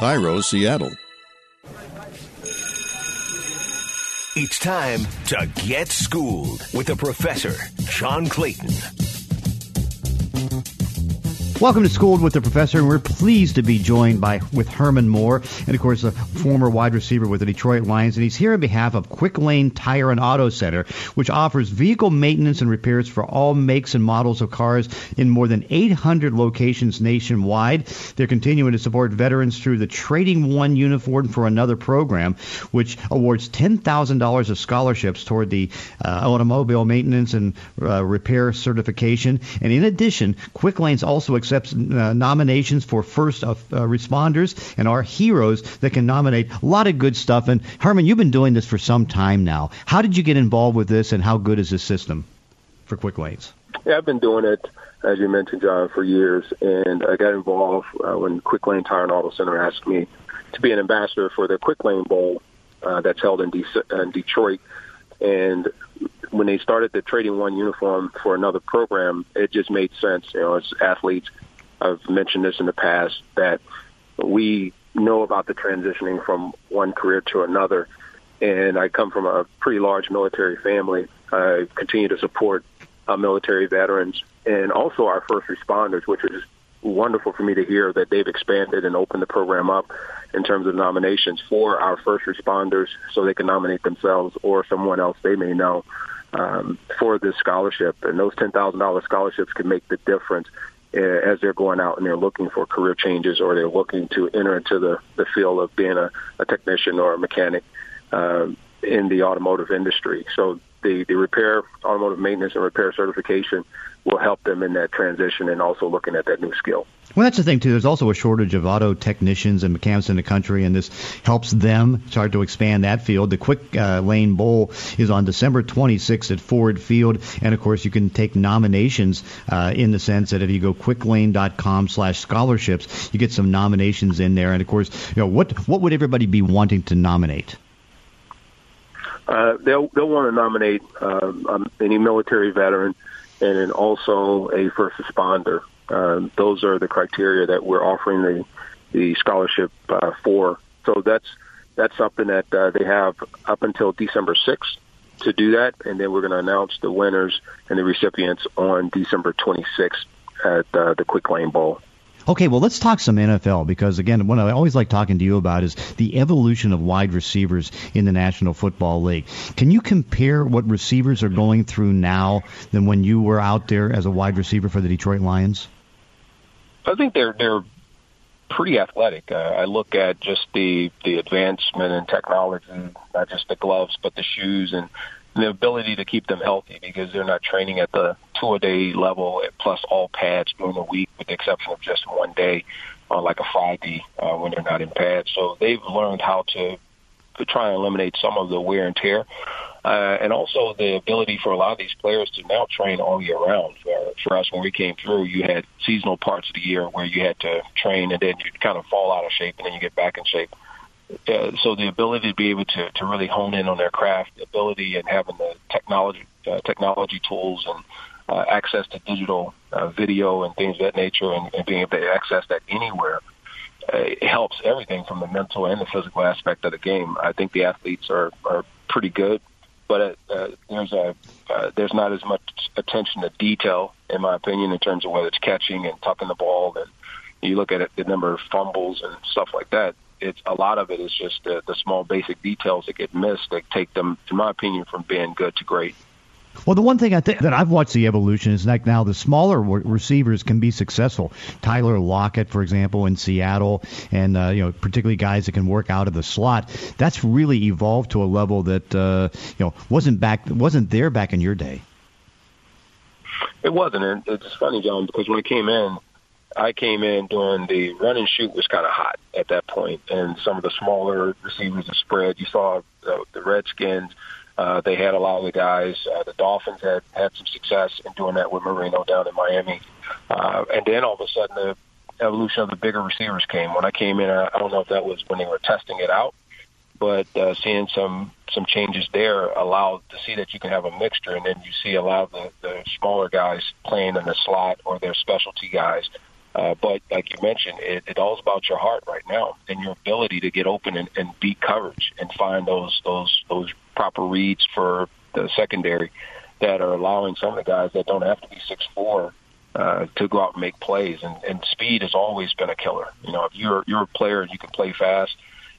KIRO, Seattle. It's time to get schooled with the professor, John Clayton. Welcome to Schooled with the Professor, and we're pleased to be joined by with Herman Moore, and of course, a former wide receiver with the Detroit Lions. And he's here on behalf of Quick Lane Tire and Auto Center, which offers vehicle maintenance and repairs for all makes and models of cars in more than 800 locations nationwide. They're continuing to support veterans through the Trading One Uniform for Another program, which awards $10,000 of scholarships toward the uh, automobile maintenance and uh, repair certification. And in addition, Quick Lanes also accepts uh, nominations for first uh, responders and our heroes that can nominate a lot of good stuff. And Herman, you've been doing this for some time now. How did you get involved with this, and how good is this system for Quick Lanes? Yeah, I've been doing it, as you mentioned, John, for years, and I got involved uh, when Quick Lane Tire and Auto Center asked me to be an ambassador for their Quick Lane Bowl uh, that's held in, De- in Detroit. And when they started the Trading One uniform for another program, it just made sense. You know, as athletes, I've mentioned this in the past that we know about the transitioning from one career to another. And I come from a pretty large military family. I continue to support uh, military veterans and also our first responders, which is wonderful for me to hear that they've expanded and opened the program up in terms of nominations for our first responders so they can nominate themselves or someone else they may know um, for this scholarship. And those $10,000 scholarships can make the difference uh, as they're going out and they're looking for career changes or they're looking to enter into the, the field of being a, a technician or a mechanic um, in the automotive industry. So the, the repair, automotive maintenance and repair certification will help them in that transition and also looking at that new skill. Well, that's the thing too. There's also a shortage of auto technicians and mechanics in the country, and this helps them start to expand that field. The Quick uh, Lane Bowl is on December 26th at Ford Field, and of course, you can take nominations uh, in the sense that if you go quicklane.com/scholarships, you get some nominations in there. And of course, you know what what would everybody be wanting to nominate? Uh, they'll they'll want to nominate um, um, any military veteran and then also a first responder. Um, those are the criteria that we're offering the the scholarship uh, for. So that's that's something that uh, they have up until December 6th to do that, and then we're going to announce the winners and the recipients on December 26th at uh, the Quick Lane Bowl. Okay, well, let's talk some NFL because, again, what I always like talking to you about is the evolution of wide receivers in the National Football League. Can you compare what receivers are going through now than when you were out there as a wide receiver for the Detroit Lions? I think they're they're pretty athletic. Uh, I look at just the the advancement in technology, not just the gloves, but the shoes and the ability to keep them healthy because they're not training at the two a day level plus all pads during the week with the exception of just one day on like a Friday uh, when they're not in pads. So they've learned how to, to try and eliminate some of the wear and tear. Uh, and also the ability for a lot of these players to now train all year round. For, for us, when we came through, you had seasonal parts of the year where you had to train and then you'd kind of fall out of shape and then you get back in shape. Uh, so the ability to be able to, to really hone in on their craft, ability and having the technology uh, technology tools and uh, access to digital uh, video and things of that nature, and, and being able to access that anywhere, uh, helps everything from the mental and the physical aspect of the game. I think the athletes are are pretty good, but uh, there's a uh, there's not as much attention to detail, in my opinion, in terms of whether it's catching and tucking the ball. And you look at it, the number of fumbles and stuff like that it's a lot of it is just the, the small basic details that get missed that take them, in my opinion, from being good to great. Well, the one thing I think that I've watched the evolution is like now the smaller receivers can be successful. Tyler Lockett, for example, in Seattle, and uh, you know particularly guys that can work out of the slot. That's really evolved to a level that uh, you know wasn't back wasn't there back in your day. It wasn't, and it's funny, John, because when I came in, I came in during the run and shoot was kind of hot at that point, and some of the smaller receivers spread. You saw the, the Redskins. Uh, they had a lot of the guys. Uh, the Dolphins had had some success in doing that with Marino down in Miami, uh, and then all of a sudden the evolution of the bigger receivers came. When I came in, I, I don't know if that was when they were testing it out, but uh, seeing some some changes there allowed to see that you can have a mixture, and then you see a lot of the, the smaller guys playing in the slot or their specialty guys Uh, but like you mentioned, it, it all is about your heart right now and your ability to get open and, and beat coverage and find those those those proper reads for the secondary that are allowing some of the guys that don't have to be six four uh, to go out and make plays. And, and speed has always been a killer. You know, if you're you're a player and you can play fast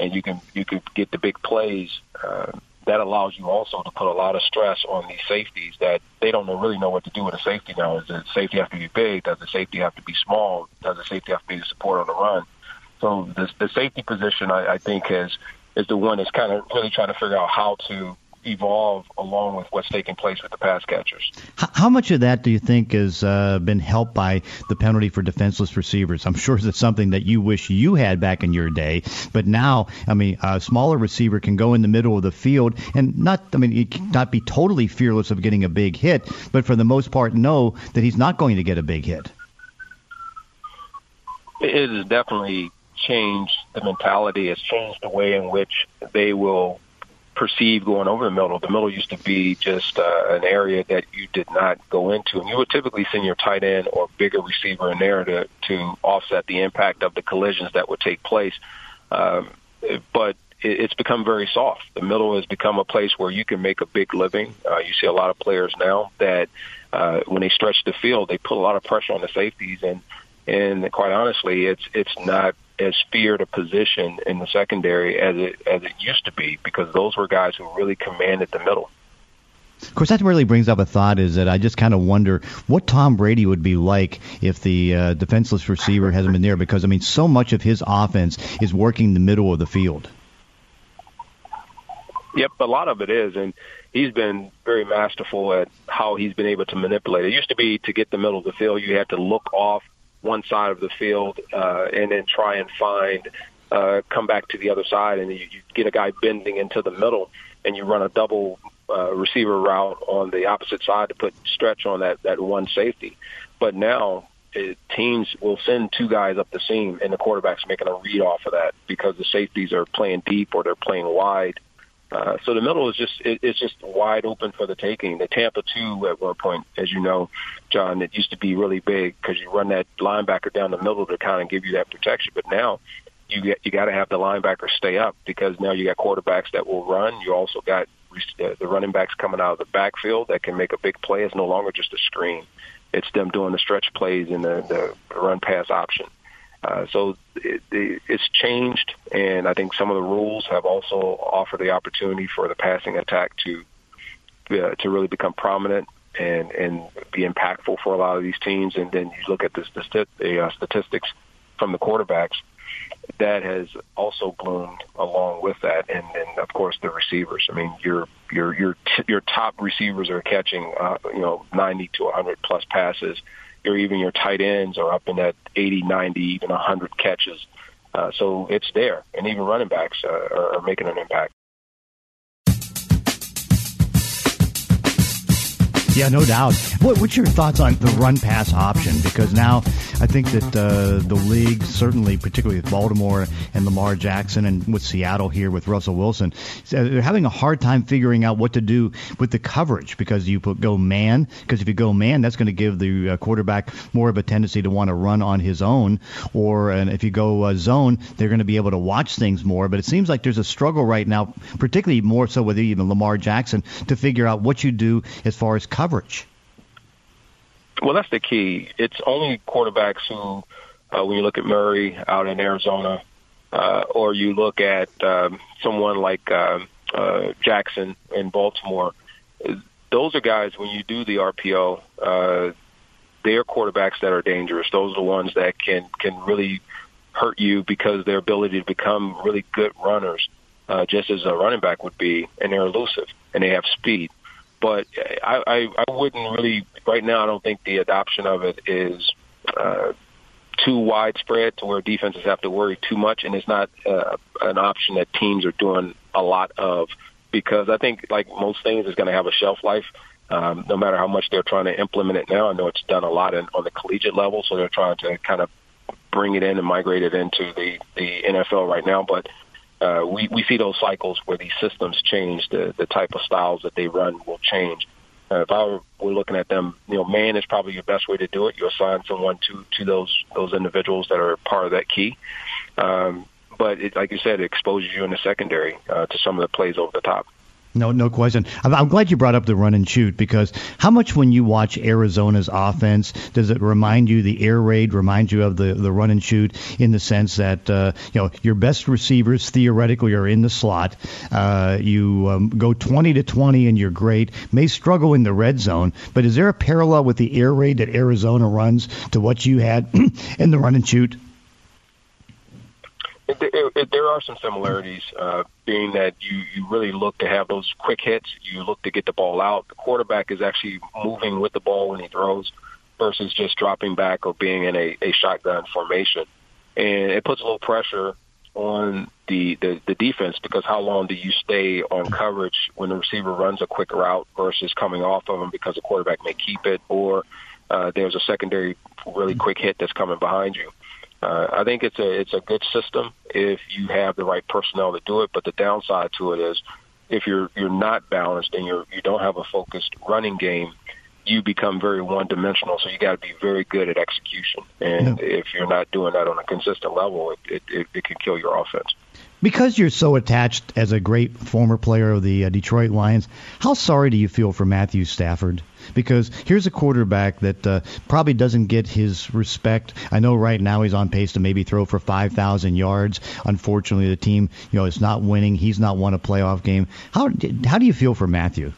and you can you can get the big plays. Uh, that allows you also to put a lot of stress on these safeties that they don't know, really know what to do with a safety now. Does the safety have to be big? Does the safety have to be small? Does the safety have to be the support on the run? So the, the safety position, I, I think, is is the one that's kind of really trying to figure out how to evolve along with what's taking place with the pass catchers. How much of that do you think has uh, been helped by the penalty for defenseless receivers? I'm sure it's something that you wish you had back in your day, but now, I mean, a smaller receiver can go in the middle of the field and not, I mean, not be totally fearless of getting a big hit, but for the most part, know that he's not going to get a big hit. It has definitely changed the mentality. It's changed the way in which they will perceived going over the middle. The middle used to be just uh, an area that you did not go into, and you would typically send your tight end or bigger receiver in there to to offset the impact of the collisions that would take place. Um, but it, it's become very soft. The middle has become a place where you can make a big living. Uh, you see a lot of players now that uh, when they stretch the field, they put a lot of pressure on the safeties, and and quite honestly, it's it's not as feared a position in the secondary as it as it used to be because those were guys who really commanded the middle. Of course, that really brings up a thought. Is that I just kind of wonder what Tom Brady would be like if the uh, defenseless receiver hasn't been there, because I mean, so much of his offense is working the middle of the field. Yep, a lot of it is, and he's been very masterful at how he's been able to manipulate. It used to be to get the middle of the field, you had to look off one side of the field uh, and then try and find uh, come back to the other side, and you, you get a guy bending into the middle, and you run a double uh, receiver route on the opposite side to put stretch on that that one safety. But now it, teams will send two guys up the seam, and the quarterback's making a read off of that because the safeties are playing deep or they're playing wide. Uh, so the middle is just it, it's just wide open for the taking. The Tampa two at one point, as you know, John, it used to be really big because you run that linebacker down the middle to kind of give you that protection. But now you get you got to have the linebacker stay up because now you got quarterbacks that will run. You also got the running backs coming out of the backfield that can make a big play. It's no longer just a screen; it's them doing the stretch plays and the, the run pass option. Uh, so it, it, it's changed, and I think some of the rules have also offered the opportunity for the passing attack to uh, to really become prominent and and be impactful for a lot of these teams. And then you look at the, the, the uh, statistics from the quarterbacks that has also bloomed along with that, and then of course the receivers. I mean, your your your t- your top receivers are catching uh, you know 90 to 100 plus passes or even your tight ends are up in that 80, 90, even 100 catches. Uh, so it's there, and even running backs uh, are, are making an impact. Yeah, no doubt. What, what's your thoughts on the run pass option? Because now I think that uh, the league, certainly, particularly with Baltimore and Lamar Jackson, and with Seattle here with Russell Wilson, they're having a hard time figuring out what to do with the coverage because you put go man. Because if you go man, that's going to give the uh, quarterback more of a tendency to want to run on his own. Or and if you go uh, zone, they're going to be able to watch things more. But it seems like there's a struggle right now, particularly more so with even Lamar Jackson, to figure out what you do as far as coverage. Well, that's the key. It's only quarterbacks who, uh, when you look at Murray out in Arizona, uh, or you look at um, someone like um, uh, Jackson in Baltimore, those are guys when you do the RPO, uh, they are quarterbacks that are dangerous. Those are the ones that can can really hurt you because their ability to become really good runners, uh, just as a running back would be, and they're elusive and they have speed but I, I, I wouldn't really right now. I don't think the adoption of it is uh, too widespread to where defenses have to worry too much, and it's not uh, an option that teams are doing a lot of because I think like most things is going to have a shelf life. Um, no matter how much they're trying to implement it now, I know it's done a lot in, on the collegiate level, so they're trying to kind of bring it in and migrate it into the the NFL right now. But uh, we, we see those cycles where these systems change, the, the type of styles that they run will change. Uh, if I were, were looking at them, you know, man is probably your best way to do it. You assign someone to to those those individuals that are part of that key. Um, but it, like you said, it exposes you in the secondary uh, to some of the plays over the top. No, no question. I'm, I'm glad you brought up the run and shoot because how much when you watch Arizona's offense does it remind you the air raid remind you of the the run and shoot in the sense that uh, you know your best receivers theoretically are in the slot. Uh, you um, go 20 to 20 and you're great. May struggle in the red zone, but is there a parallel with the air raid that Arizona runs to what you had in the run and shoot? It, it, there are some similarities, uh, being that you, you really look to have those quick hits. You look to get the ball out. The quarterback is actually moving with the ball when he throws versus just dropping back or being in a, a shotgun formation. And it puts a little pressure on the, the, the defense because how long do you stay on coverage when the receiver runs a quick route versus coming off of him because the quarterback may keep it or uh, there's a secondary really quick hit that's coming behind you. Uh, I think it's a it's a good system if you have the right personnel to do it. But the downside to it is if you're you're not balanced and you're you don't have a focused running game, you become very one dimensional. So you got to be very good at execution. And yeah. if you're not doing that on a consistent level, it, it, it, it can kill your offense. Because you're so attached as a great former player of the uh, Detroit Lions, how sorry do you feel for Matthew Stafford? Because here's a quarterback that uh, probably doesn't get his respect. I know right now he's on pace to maybe throw for 5,000 yards. Unfortunately, the team, you know, is not winning. He's not won a playoff game. How how do you feel for Matthew?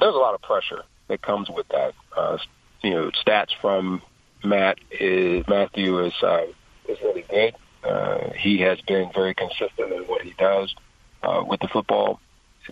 There's a lot of pressure that comes with that. Uh, you know, stats from Matt is Matthew is uh, is really good. Uh, he has been very consistent in what he does uh, with the football.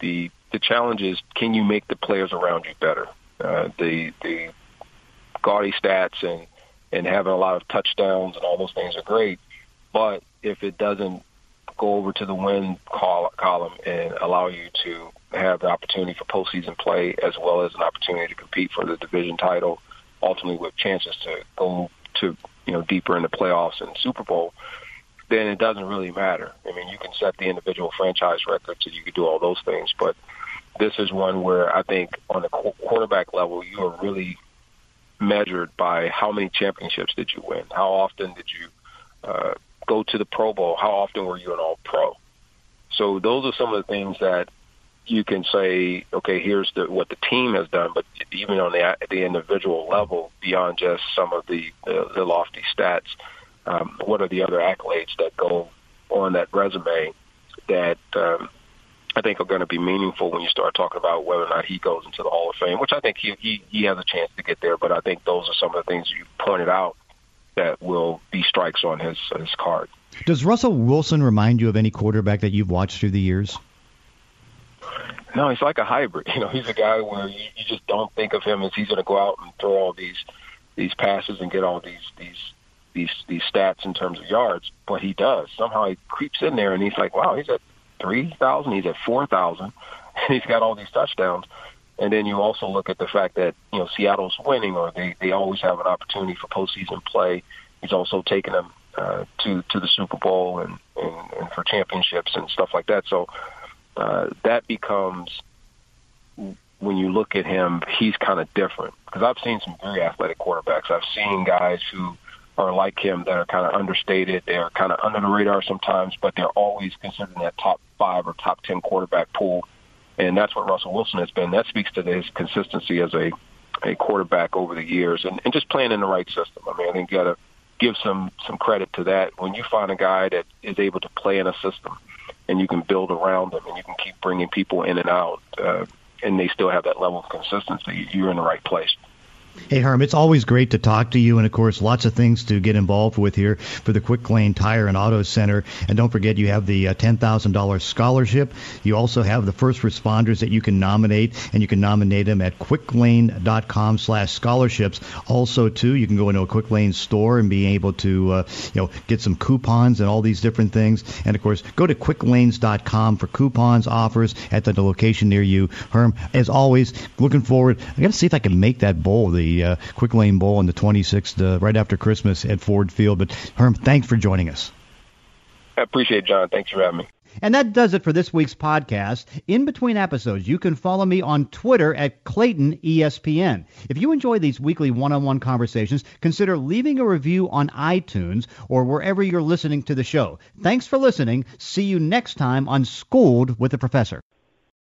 The the challenge is, can you make the players around you better? Uh, the the gaudy stats and and having a lot of touchdowns and all those things are great, but if it doesn't go over to the win col- column and allow you to have the opportunity for postseason play as well as an opportunity to compete for the division title, ultimately with chances to go to you know deeper in the playoffs and Super Bowl, then it doesn't really matter. I mean, you can set the individual franchise records and you can do all those things, but this is one where I think on the quarterback level, you are really measured by how many championships did you win? How often did you uh, go to the Pro Bowl? How often were you an All Pro? So those are some of the things that you can say, okay, here's the, what the team has done, but even on the the individual level, beyond just some of the the, the lofty stats, um, what are the other accolades that go on that resume that um, I think are going to be meaningful when you start talking about whether or not he goes into the Hall of Fame, which I think he he, he has a chance to get there. But I think those are some of the things you pointed out that will be strikes on his his card. Does Russell Wilson remind you of any quarterback that you've watched through the years? No, he's like a hybrid. You know, he's a guy where you, you just don't think of him as he's going to go out and throw all these these passes and get all these these these these stats in terms of yards, but he does. Somehow he creeps in there and he's like, wow, he's at three thousand, he's at four thousand, and he's got all these touchdowns. And then you also look at the fact that you know Seattle's winning, or they they always have an opportunity for postseason play. He's also taken them uh, to to the Super Bowl and, and and for championships and stuff like that. So uh, that becomes when you look at him, he's kind of different because I've seen some very athletic quarterbacks. I've seen guys who are like him that are kind of understated. They're kind of under the radar sometimes, but they're always considered in that top five or top ten quarterback pool. And that's what Russell Wilson has been. That speaks to his consistency as a a quarterback over the years, and, and just playing in the right system. I mean, I think you got to give some some credit to that. When you find a guy that is able to play in a system, and you can build around them, and you can keep bringing people in and out, uh, and they still have that level of consistency, you're in the right place. Hey, Herm, it's always great to talk to you, and of course, lots of things to get involved with here for the Quick Lane Tire and Auto Center. And don't forget, you have the uh, $10,000 scholarship. You also have the first responders that you can nominate, and you can nominate them at quicklane.com slash scholarships. Also, too, you can go into a Quick Lane store and be able to, uh, you know, get some coupons and all these different things. And of course, go to quicklanes.com for coupons, offers at the location near you. Herm, as always, looking forward. I got to see if I can make that bowl the uh, Quick Lane Bowl on the 26th, uh, right after Christmas at Ford Field. But Herm, thanks for joining us. I appreciate it, John. Thanks for having me. And that does it for this week's podcast. In between episodes, you can follow me on Twitter at Clayton ESPN. If you enjoy these weekly one-on-one conversations, consider leaving a review on iTunes or wherever you're listening to the show. Thanks for listening. See you next time on Schooled with the Professor.